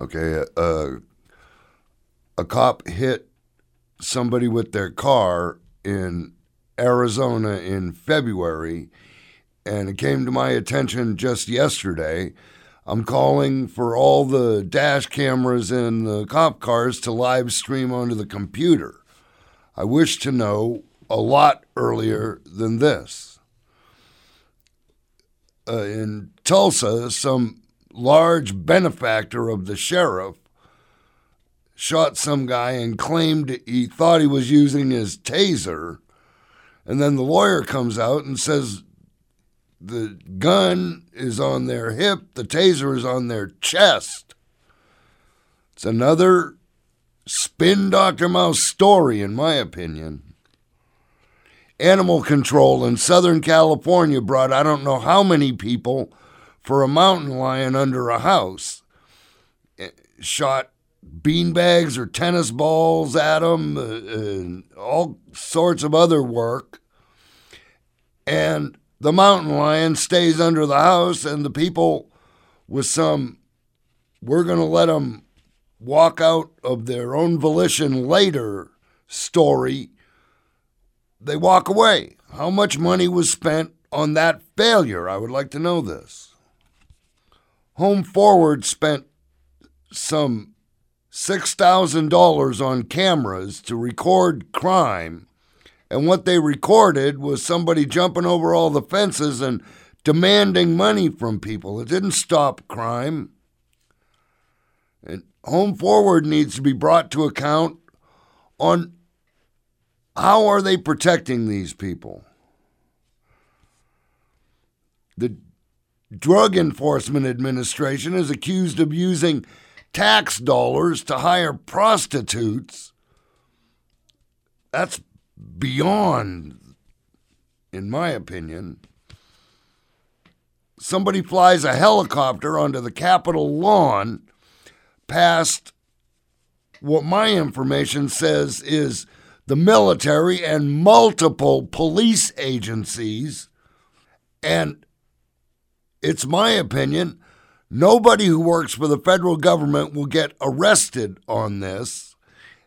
Okay, uh, a cop hit somebody with their car in Arizona in February, and it came to my attention just yesterday. I'm calling for all the dash cameras in the cop cars to live stream onto the computer. I wish to know a lot earlier than this. Uh, in Tulsa, some large benefactor of the sheriff shot some guy and claimed he thought he was using his taser. And then the lawyer comes out and says the gun is on their hip, the taser is on their chest. It's another spin Dr. Mouse story, in my opinion. Animal control in Southern California brought I don't know how many people for a mountain lion under a house. Eh, shot beanbags or tennis balls at them, uh, and all sorts of other work. And the mountain lion stays under the house, and the people with some, we're going to let them walk out of their own volition later story, they walk away. How much money was spent on that failure? I would like to know this. Home Forward spent some $6,000 on cameras to record crime, and what they recorded was somebody jumping over all the fences and demanding money from people. It didn't stop crime. And Home Forward needs to be brought to account on how are they protecting these people? The Drug Enforcement Administration is accused of using tax dollars to hire prostitutes. That's beyond, in my opinion. Somebody flies a helicopter onto the Capitol lawn past what my information says is the military and multiple police agencies. And it's my opinion, nobody who works for the federal government will get arrested on this.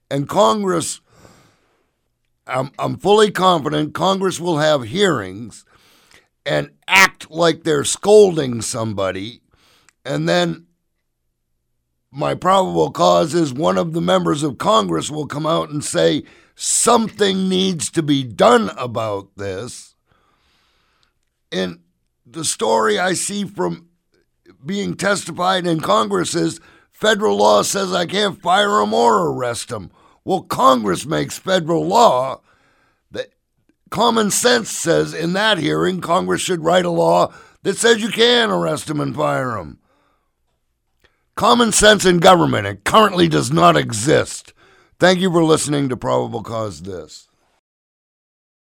And Congress, I'm, I'm fully confident Congress will have hearings and act like they're scolding somebody. And then my probable cause is one of the members of Congress will come out and say, something needs to be done about this. And the story I see from being testified in Congress is federal law says I can't fire him or arrest him. Well, Congress makes federal law. That common sense says in that hearing, Congress should write a law that says you can arrest him and fire him. Common sense in government, it currently does not exist. Thank you for listening to Probable Cause This.